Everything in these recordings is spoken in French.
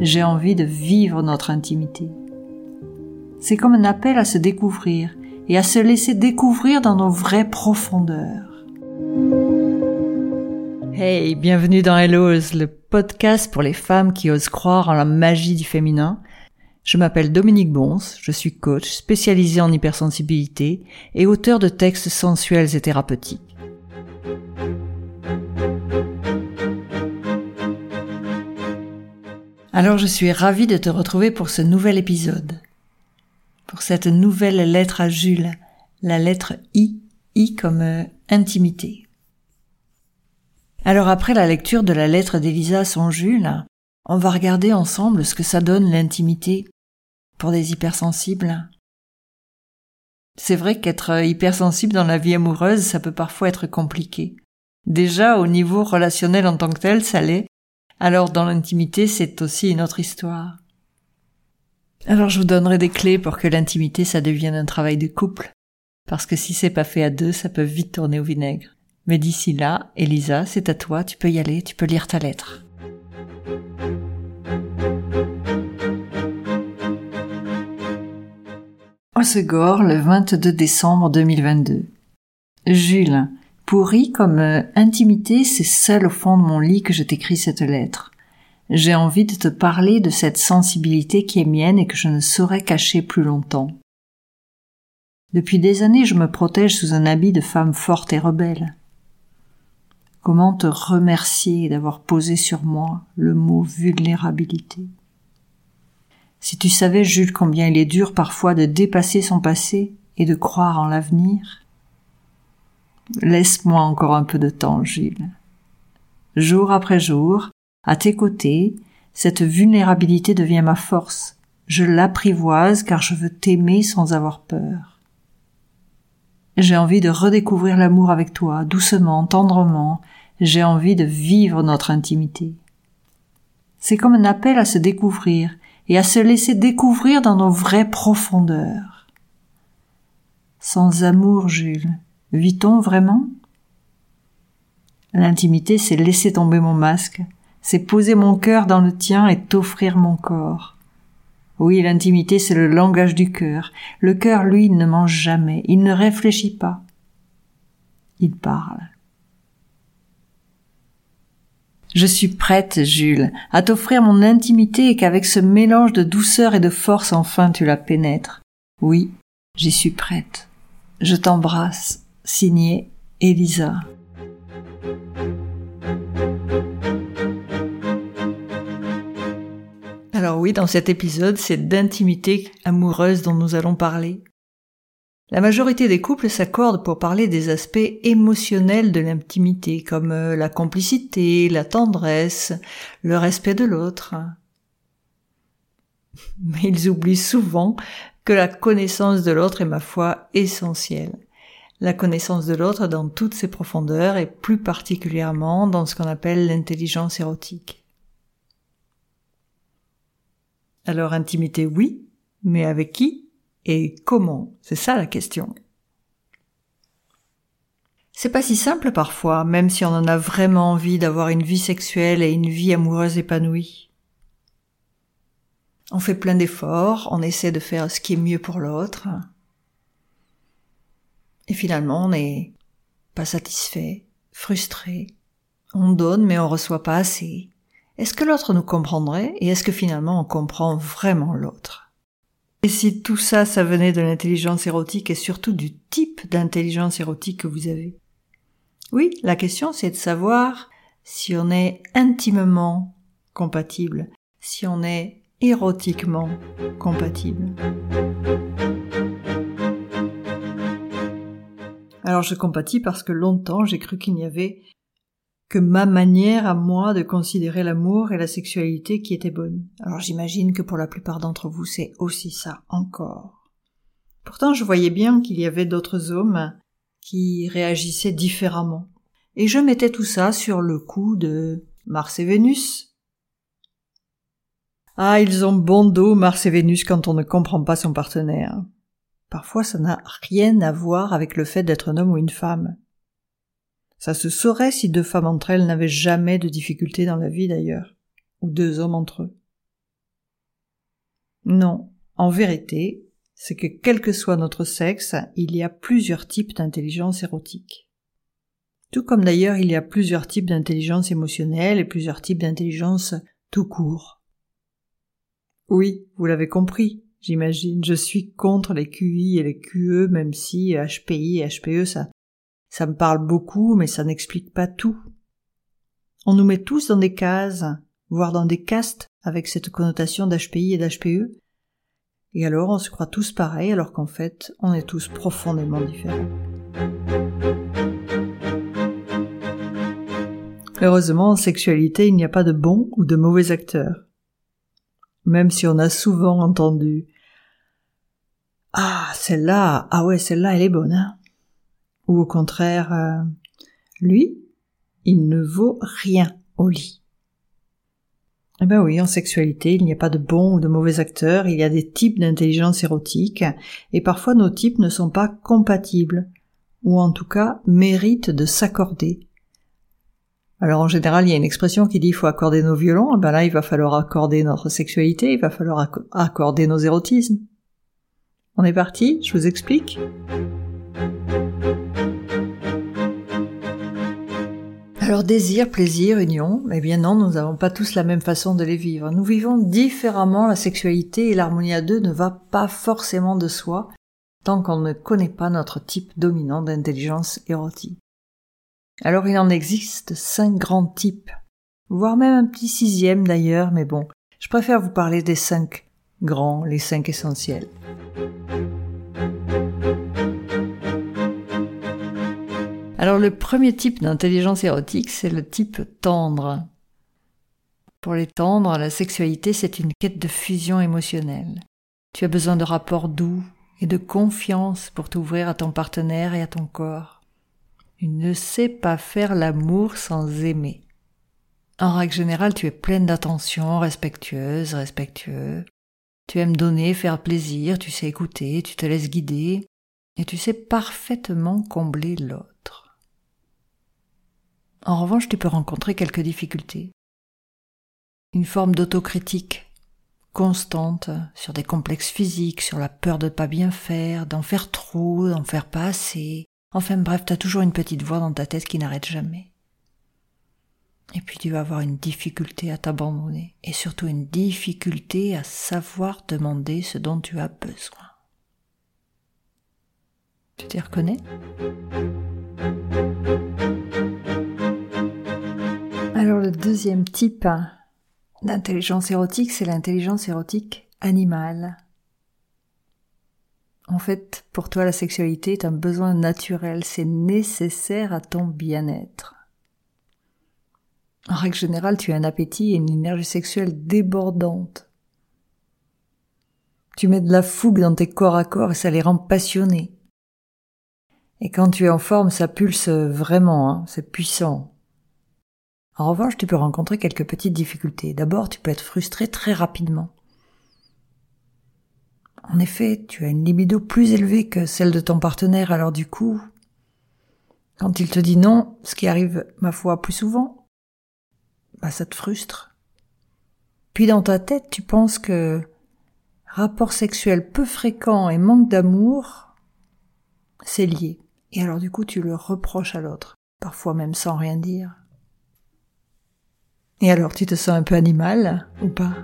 j'ai envie de vivre notre intimité. C'est comme un appel à se découvrir et à se laisser découvrir dans nos vraies profondeurs. Hey, bienvenue dans Hellos, le podcast pour les femmes qui osent croire en la magie du féminin. Je m'appelle Dominique Bons, je suis coach spécialisé en hypersensibilité et auteur de textes sensuels et thérapeutiques. Alors je suis ravie de te retrouver pour ce nouvel épisode. Pour cette nouvelle lettre à Jules, la lettre I, I comme euh, intimité. Alors après la lecture de la lettre d'Elisa à son Jules, on va regarder ensemble ce que ça donne l'intimité pour des hypersensibles. C'est vrai qu'être hypersensible dans la vie amoureuse, ça peut parfois être compliqué. Déjà, au niveau relationnel en tant que tel, ça l'est, alors dans l'intimité, c'est aussi une autre histoire. Alors je vous donnerai des clés pour que l'intimité, ça devienne un travail de couple. Parce que si c'est pas fait à deux, ça peut vite tourner au vinaigre. Mais d'ici là, Elisa, c'est à toi, tu peux y aller, tu peux lire ta lettre. Osegor, le 22 décembre 2022. Jules, Pourri comme euh, intimité, c'est seul au fond de mon lit que je t'écris cette lettre. J'ai envie de te parler de cette sensibilité qui est mienne et que je ne saurais cacher plus longtemps. Depuis des années, je me protège sous un habit de femme forte et rebelle. Comment te remercier d'avoir posé sur moi le mot vulnérabilité? Si tu savais, Jules, combien il est dur parfois de dépasser son passé et de croire en l'avenir, Laisse-moi encore un peu de temps, Gilles. Jour après jour, à tes côtés, cette vulnérabilité devient ma force. Je l'apprivoise car je veux t'aimer sans avoir peur. J'ai envie de redécouvrir l'amour avec toi, doucement, tendrement. J'ai envie de vivre notre intimité. C'est comme un appel à se découvrir et à se laisser découvrir dans nos vraies profondeurs. Sans amour, Jules, Vit-on vraiment? L'intimité, c'est laisser tomber mon masque, c'est poser mon cœur dans le tien et t'offrir mon corps. Oui, l'intimité, c'est le langage du cœur. Le cœur, lui, ne mange jamais, il ne réfléchit pas. Il parle. Je suis prête, Jules, à t'offrir mon intimité et qu'avec ce mélange de douceur et de force enfin tu la pénètres. Oui, j'y suis prête. Je t'embrasse signé Elisa. Alors oui, dans cet épisode, c'est d'intimité amoureuse dont nous allons parler. La majorité des couples s'accordent pour parler des aspects émotionnels de l'intimité, comme euh, la complicité, la tendresse, le respect de l'autre. Mais ils oublient souvent que la connaissance de l'autre est ma foi essentielle la connaissance de l'autre dans toutes ses profondeurs et plus particulièrement dans ce qu'on appelle l'intelligence érotique. Alors intimité oui, mais avec qui et comment? C'est ça la question. C'est pas si simple parfois, même si on en a vraiment envie d'avoir une vie sexuelle et une vie amoureuse épanouie. On fait plein d'efforts, on essaie de faire ce qui est mieux pour l'autre, et finalement, on n'est pas satisfait, frustré. On donne mais on reçoit pas assez. Est-ce que l'autre nous comprendrait et est-ce que finalement on comprend vraiment l'autre? Et si tout ça, ça venait de l'intelligence érotique et surtout du type d'intelligence érotique que vous avez? Oui, la question c'est de savoir si on est intimement compatible, si on est érotiquement compatible. Alors je compatis parce que longtemps j'ai cru qu'il n'y avait que ma manière à moi de considérer l'amour et la sexualité qui était bonne. Alors j'imagine que pour la plupart d'entre vous c'est aussi ça encore. Pourtant je voyais bien qu'il y avait d'autres hommes qui réagissaient différemment. Et je mettais tout ça sur le coup de Mars et Vénus. Ah, ils ont bon dos, Mars et Vénus, quand on ne comprend pas son partenaire. Parfois ça n'a rien à voir avec le fait d'être un homme ou une femme. Ça se saurait si deux femmes entre elles n'avaient jamais de difficultés dans la vie d'ailleurs, ou deux hommes entre eux. Non, en vérité, c'est que quel que soit notre sexe, il y a plusieurs types d'intelligence érotique. Tout comme d'ailleurs il y a plusieurs types d'intelligence émotionnelle et plusieurs types d'intelligence tout court. Oui, vous l'avez compris, j'imagine, je suis contre les QI et les QE, même si HPI et HPE, ça, ça me parle beaucoup, mais ça n'explique pas tout. On nous met tous dans des cases, voire dans des castes avec cette connotation d'HPI et d'HPE, et alors on se croit tous pareils alors qu'en fait on est tous profondément différents. Heureusement, en sexualité, il n'y a pas de bons ou de mauvais acteurs. Même si on a souvent entendu Ah, celle-là, ah ouais, celle-là, elle est bonne, hein. Ou au contraire, euh, lui, il ne vaut rien au lit. Eh ben oui, en sexualité, il n'y a pas de bons ou de mauvais acteurs, il y a des types d'intelligence érotique, et parfois nos types ne sont pas compatibles, ou en tout cas méritent de s'accorder alors en général, il y a une expression qui dit il faut accorder nos violons, et ben là il va falloir accorder notre sexualité, il va falloir accorder nos érotismes. On est parti, je vous explique. Alors désir, plaisir, union, eh bien non, nous n'avons pas tous la même façon de les vivre. Nous vivons différemment la sexualité et l'harmonie à deux ne va pas forcément de soi tant qu'on ne connaît pas notre type dominant d'intelligence érotique. Alors il en existe cinq grands types, voire même un petit sixième d'ailleurs, mais bon, je préfère vous parler des cinq grands, les cinq essentiels. Alors le premier type d'intelligence érotique, c'est le type tendre. Pour les tendres, la sexualité, c'est une quête de fusion émotionnelle. Tu as besoin de rapports doux et de confiance pour t'ouvrir à ton partenaire et à ton corps. Tu ne sais pas faire l'amour sans aimer. En règle générale, tu es pleine d'attention, respectueuse, respectueux. Tu aimes donner, faire plaisir, tu sais écouter, tu te laisses guider, et tu sais parfaitement combler l'autre. En revanche, tu peux rencontrer quelques difficultés. Une forme d'autocritique constante sur des complexes physiques, sur la peur de ne pas bien faire, d'en faire trop, d'en faire pas assez, Enfin bref, t'as toujours une petite voix dans ta tête qui n'arrête jamais. Et puis tu vas avoir une difficulté à t'abandonner, et surtout une difficulté à savoir demander ce dont tu as besoin. Tu t'y reconnais? Alors le deuxième type d'intelligence érotique, c'est l'intelligence érotique animale. En fait, pour toi, la sexualité est un besoin naturel, c'est nécessaire à ton bien-être. En règle générale, tu as un appétit et une énergie sexuelle débordante. Tu mets de la fougue dans tes corps à corps et ça les rend passionnés. Et quand tu es en forme, ça pulse vraiment, hein, c'est puissant. En revanche, tu peux rencontrer quelques petites difficultés. D'abord, tu peux être frustré très rapidement. En effet, tu as une libido plus élevée que celle de ton partenaire, alors du coup, quand il te dit non, ce qui arrive, ma foi, plus souvent, bah ça te frustre. Puis dans ta tête, tu penses que rapport sexuel peu fréquent et manque d'amour, c'est lié. Et alors du coup, tu le reproches à l'autre, parfois même sans rien dire. Et alors, tu te sens un peu animal ou pas?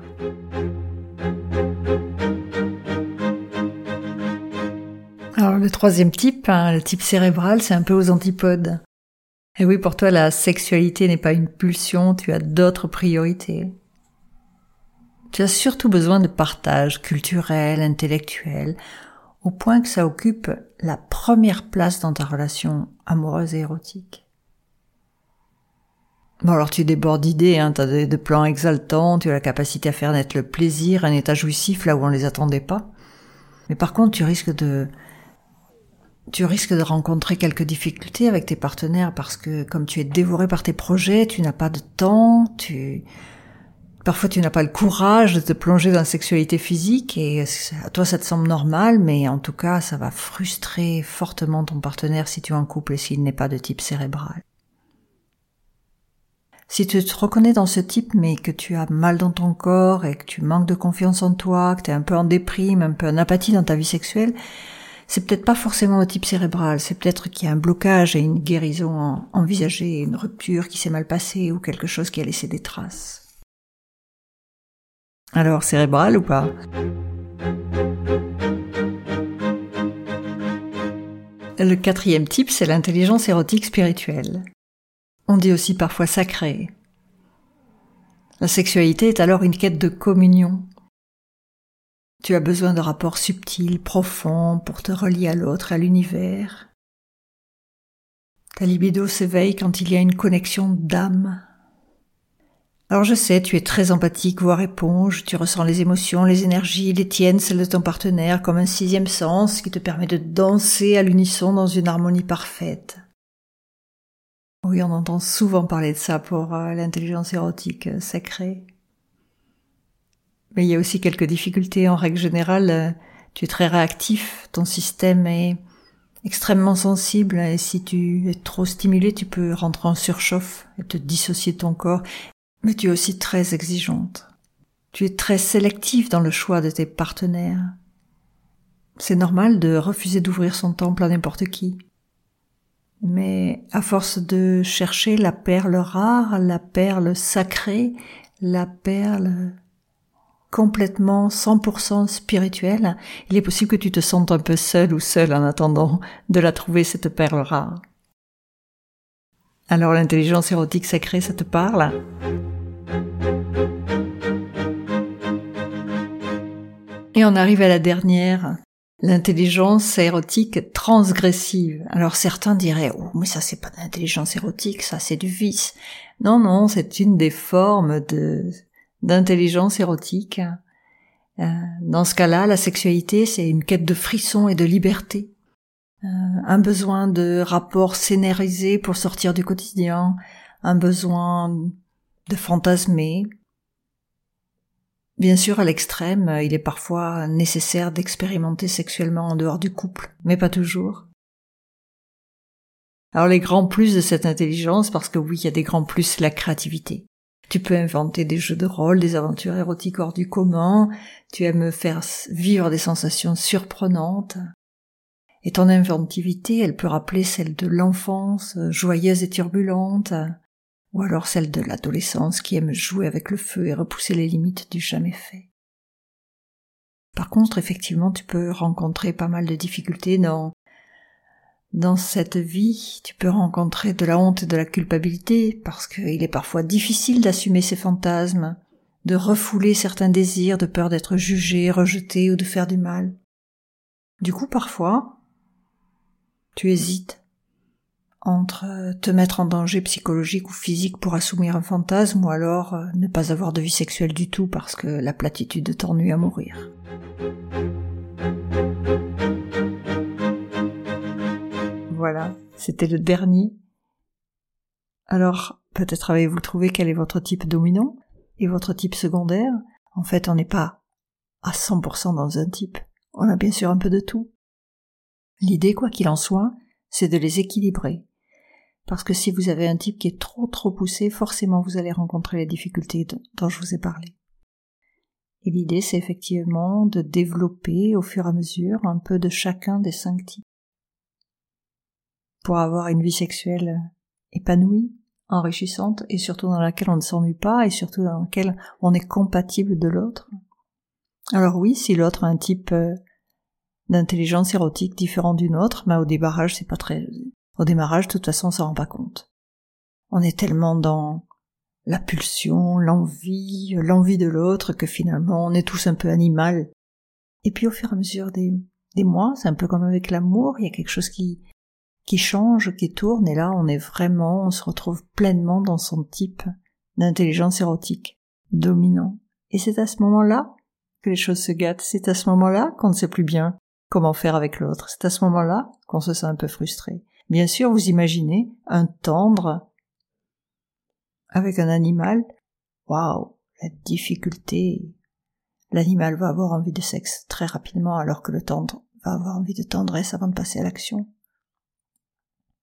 Alors le troisième type, hein, le type cérébral, c'est un peu aux antipodes. Et oui, pour toi, la sexualité n'est pas une pulsion, tu as d'autres priorités. Tu as surtout besoin de partage culturel, intellectuel, au point que ça occupe la première place dans ta relation amoureuse et érotique. Bon alors tu débordes d'idées, hein, tu as des, plans exaltants, tu as la capacité à faire naître le plaisir, un état jouissif là où on les attendait pas. Mais par contre tu risques de tu risques de rencontrer quelques difficultés avec tes partenaires parce que comme tu es dévoré par tes projets, tu n'as pas de temps, tu parfois tu n'as pas le courage de te plonger dans la sexualité physique et à toi ça te semble normal, mais en tout cas ça va frustrer fortement ton partenaire si tu es en couple et s'il n'est pas de type cérébral. Si tu te reconnais dans ce type mais que tu as mal dans ton corps et que tu manques de confiance en toi, que tu es un peu en déprime, un peu en apathie dans ta vie sexuelle, c'est peut-être pas forcément le type cérébral, c'est peut-être qu'il y a un blocage et une guérison envisagée, une rupture qui s'est mal passée ou quelque chose qui a laissé des traces. Alors, cérébral ou pas? Le quatrième type, c'est l'intelligence érotique spirituelle. On dit aussi parfois sacrée. La sexualité est alors une quête de communion. Tu as besoin de rapports subtils, profonds, pour te relier à l'autre, à l'univers. Ta libido s'éveille quand il y a une connexion d'âme. Alors je sais, tu es très empathique, voire éponge, tu ressens les émotions, les énergies, les tiennes, celles de ton partenaire, comme un sixième sens qui te permet de danser à l'unisson dans une harmonie parfaite. Oui, on entend souvent parler de ça pour euh, l'intelligence érotique euh, sacrée. Mais il y a aussi quelques difficultés. En règle générale, euh, tu es très réactif, ton système est extrêmement sensible et si tu es trop stimulé, tu peux rentrer en surchauffe et te dissocier de ton corps. Mais tu es aussi très exigeante. Tu es très sélectif dans le choix de tes partenaires. C'est normal de refuser d'ouvrir son temple à n'importe qui. Mais à force de chercher la perle rare, la perle sacrée, la perle complètement 100% spirituelle, il est possible que tu te sentes un peu seul ou seul en attendant de la trouver cette perle rare. Alors l'intelligence érotique sacrée, ça te parle? Et on arrive à la dernière, L'intelligence érotique transgressive. Alors certains diraient oh mais ça c'est pas d'intelligence érotique, ça c'est du vice. Non non, c'est une des formes de d'intelligence érotique. Euh, dans ce cas-là, la sexualité c'est une quête de frisson et de liberté. Euh, un besoin de rapport scénarisé pour sortir du quotidien, un besoin de fantasmer, Bien sûr, à l'extrême, il est parfois nécessaire d'expérimenter sexuellement en dehors du couple, mais pas toujours. Alors les grands plus de cette intelligence, parce que oui, il y a des grands plus, la créativité. Tu peux inventer des jeux de rôle, des aventures érotiques hors du commun, tu aimes faire vivre des sensations surprenantes. Et ton inventivité, elle peut rappeler celle de l'enfance, joyeuse et turbulente, ou alors celle de l'adolescence qui aime jouer avec le feu et repousser les limites du jamais fait. Par contre, effectivement, tu peux rencontrer pas mal de difficultés dans dans cette vie, tu peux rencontrer de la honte et de la culpabilité parce qu'il est parfois difficile d'assumer ses fantasmes, de refouler certains désirs de peur d'être jugé, rejeté ou de faire du mal. Du coup, parfois, tu hésites entre euh, te mettre en danger psychologique ou physique pour assoumir un fantasme ou alors euh, ne pas avoir de vie sexuelle du tout parce que la platitude t'ennuie à mourir. Voilà, c'était le dernier. Alors, peut-être avez-vous trouvé quel est votre type dominant et votre type secondaire? En fait, on n'est pas à 100% dans un type. On a bien sûr un peu de tout. L'idée, quoi qu'il en soit, c'est de les équilibrer parce que si vous avez un type qui est trop trop poussé, forcément vous allez rencontrer les difficultés dont je vous ai parlé. Et l'idée, c'est effectivement de développer au fur et à mesure un peu de chacun des cinq types. Pour avoir une vie sexuelle épanouie, enrichissante, et surtout dans laquelle on ne s'ennuie pas, et surtout dans laquelle on est compatible de l'autre. Alors oui, si l'autre a un type euh, d'intelligence érotique différent d'une autre, mais au débarrage, c'est pas très, au démarrage, de toute façon, on s'en rend pas compte. On est tellement dans la pulsion, l'envie, l'envie de l'autre que finalement on est tous un peu animal. Et puis au fur et à mesure des, des mois, c'est un peu comme avec l'amour, il y a quelque chose qui, qui change, qui tourne, et là on est vraiment, on se retrouve pleinement dans son type d'intelligence érotique, dominant. Et c'est à ce moment-là que les choses se gâtent, c'est à ce moment-là qu'on ne sait plus bien comment faire avec l'autre, c'est à ce moment-là qu'on se sent un peu frustré. Bien sûr, vous imaginez un tendre avec un animal. Waouh, la difficulté. L'animal va avoir envie de sexe très rapidement alors que le tendre va avoir envie de tendresse avant de passer à l'action.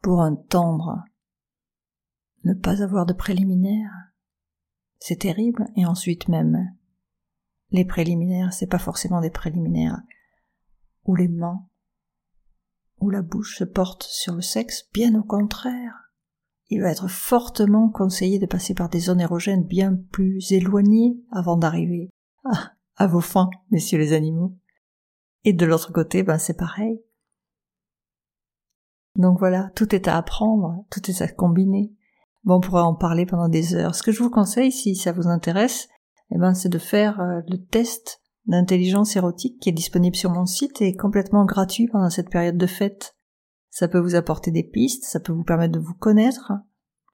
Pour un tendre, ne pas avoir de préliminaire, c'est terrible, et ensuite même les préliminaires, c'est pas forcément des préliminaires où les mains où la bouche se porte sur le sexe, bien au contraire. Il va être fortement conseillé de passer par des zones érogènes bien plus éloignées avant d'arriver à, à vos fins, messieurs les animaux. Et de l'autre côté, ben c'est pareil. Donc voilà, tout est à apprendre, tout est à combiner. Bon, on pourrait en parler pendant des heures. Ce que je vous conseille, si ça vous intéresse, eh ben, c'est de faire euh, le test d'intelligence érotique qui est disponible sur mon site et complètement gratuit pendant cette période de fête. Ça peut vous apporter des pistes, ça peut vous permettre de vous connaître.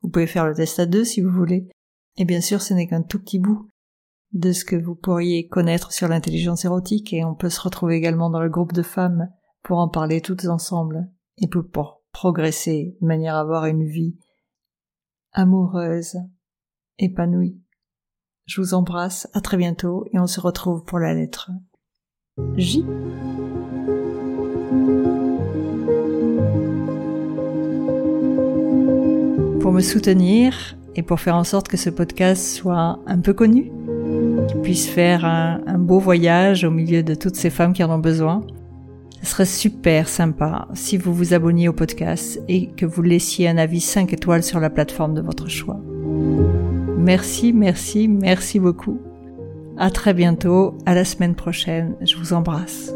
Vous pouvez faire le test à deux si vous voulez. Et bien sûr, ce n'est qu'un tout petit bout de ce que vous pourriez connaître sur l'intelligence érotique et on peut se retrouver également dans le groupe de femmes pour en parler toutes ensemble et pour progresser de manière à avoir une vie amoureuse, épanouie. Je vous embrasse, à très bientôt et on se retrouve pour la lettre J. Pour me soutenir et pour faire en sorte que ce podcast soit un peu connu, qu'il puisse faire un, un beau voyage au milieu de toutes ces femmes qui en ont besoin, ce serait super sympa si vous vous abonniez au podcast et que vous laissiez un avis 5 étoiles sur la plateforme de votre choix. Merci, merci, merci beaucoup. À très bientôt, à la semaine prochaine. Je vous embrasse.